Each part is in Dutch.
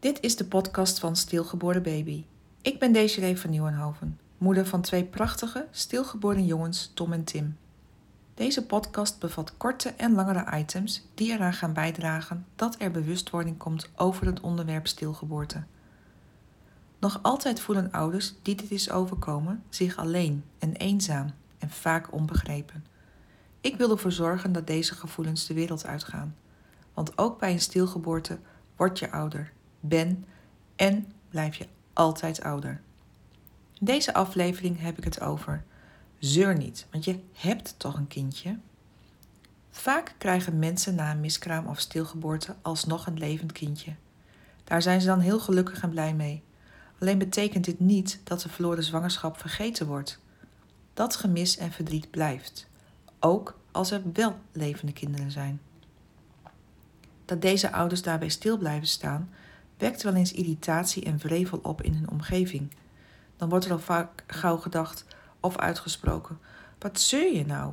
Dit is de podcast van Stilgeboren Baby. Ik ben Desiree van Nieuwenhoven, moeder van twee prachtige, stilgeboren jongens Tom en Tim. Deze podcast bevat korte en langere items die eraan gaan bijdragen dat er bewustwording komt over het onderwerp stilgeboorte. Nog altijd voelen ouders die dit is overkomen zich alleen en eenzaam en vaak onbegrepen. Ik wil ervoor zorgen dat deze gevoelens de wereld uitgaan. Want ook bij een stilgeboorte word je ouder, ben en blijf je altijd ouder. In deze aflevering heb ik het over zeur niet, want je hebt toch een kindje. Vaak krijgen mensen na een miskraam of stilgeboorte alsnog een levend kindje. Daar zijn ze dan heel gelukkig en blij mee. Alleen betekent dit niet dat de verloren zwangerschap vergeten wordt. Dat gemis en verdriet blijft, ook als er wel levende kinderen zijn. Dat deze ouders daarbij stil blijven staan, wekt wel eens irritatie en vrevel op in hun omgeving. Dan wordt er al vaak gauw gedacht of uitgesproken: Wat zeur je nou?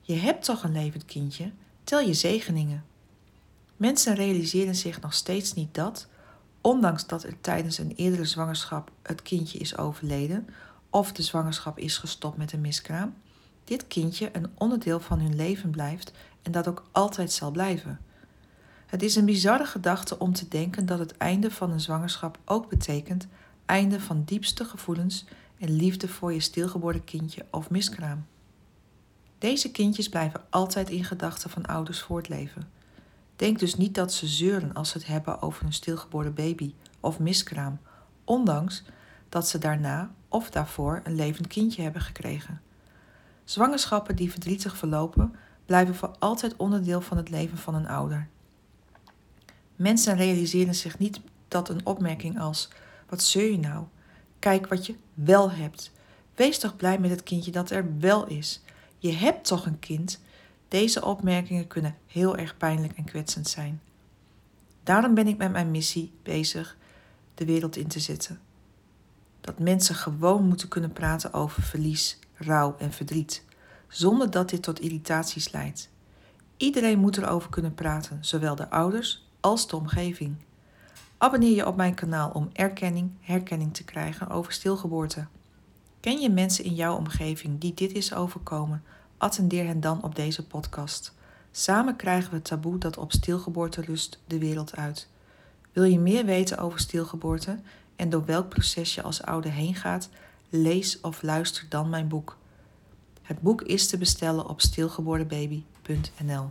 Je hebt toch een levend kindje? Tel je zegeningen. Mensen realiseren zich nog steeds niet dat, ondanks dat er tijdens een eerdere zwangerschap het kindje is overleden of de zwangerschap is gestopt met een miskraam, dit kindje een onderdeel van hun leven blijft en dat ook altijd zal blijven. Het is een bizarre gedachte om te denken dat het einde van een zwangerschap ook betekent einde van diepste gevoelens en liefde voor je stilgeboren kindje of miskraam. Deze kindjes blijven altijd in gedachten van ouders voortleven. Denk dus niet dat ze zeuren als ze het hebben over een stilgeboren baby of miskraam, ondanks dat ze daarna of daarvoor een levend kindje hebben gekregen. Zwangerschappen die verdrietig verlopen, blijven voor altijd onderdeel van het leven van een ouder. Mensen realiseren zich niet dat een opmerking als: Wat zeur je nou? Kijk wat je wel hebt. Wees toch blij met het kindje dat er wel is. Je hebt toch een kind? Deze opmerkingen kunnen heel erg pijnlijk en kwetsend zijn. Daarom ben ik met mijn missie bezig de wereld in te zetten. Dat mensen gewoon moeten kunnen praten over verlies, rouw en verdriet, zonder dat dit tot irritaties leidt. Iedereen moet erover kunnen praten, zowel de ouders omgeving. Abonneer je op mijn kanaal om erkenning, herkenning te krijgen over stilgeboorte. Ken je mensen in jouw omgeving die dit is overkomen? Attendeer hen dan op deze podcast. Samen krijgen we het taboe dat op stilgeboorte rust de wereld uit. Wil je meer weten over stilgeboorte en door welk proces je als ouder heen gaat? Lees of luister dan mijn boek. Het boek is te bestellen op stilgeborenbaby.nl.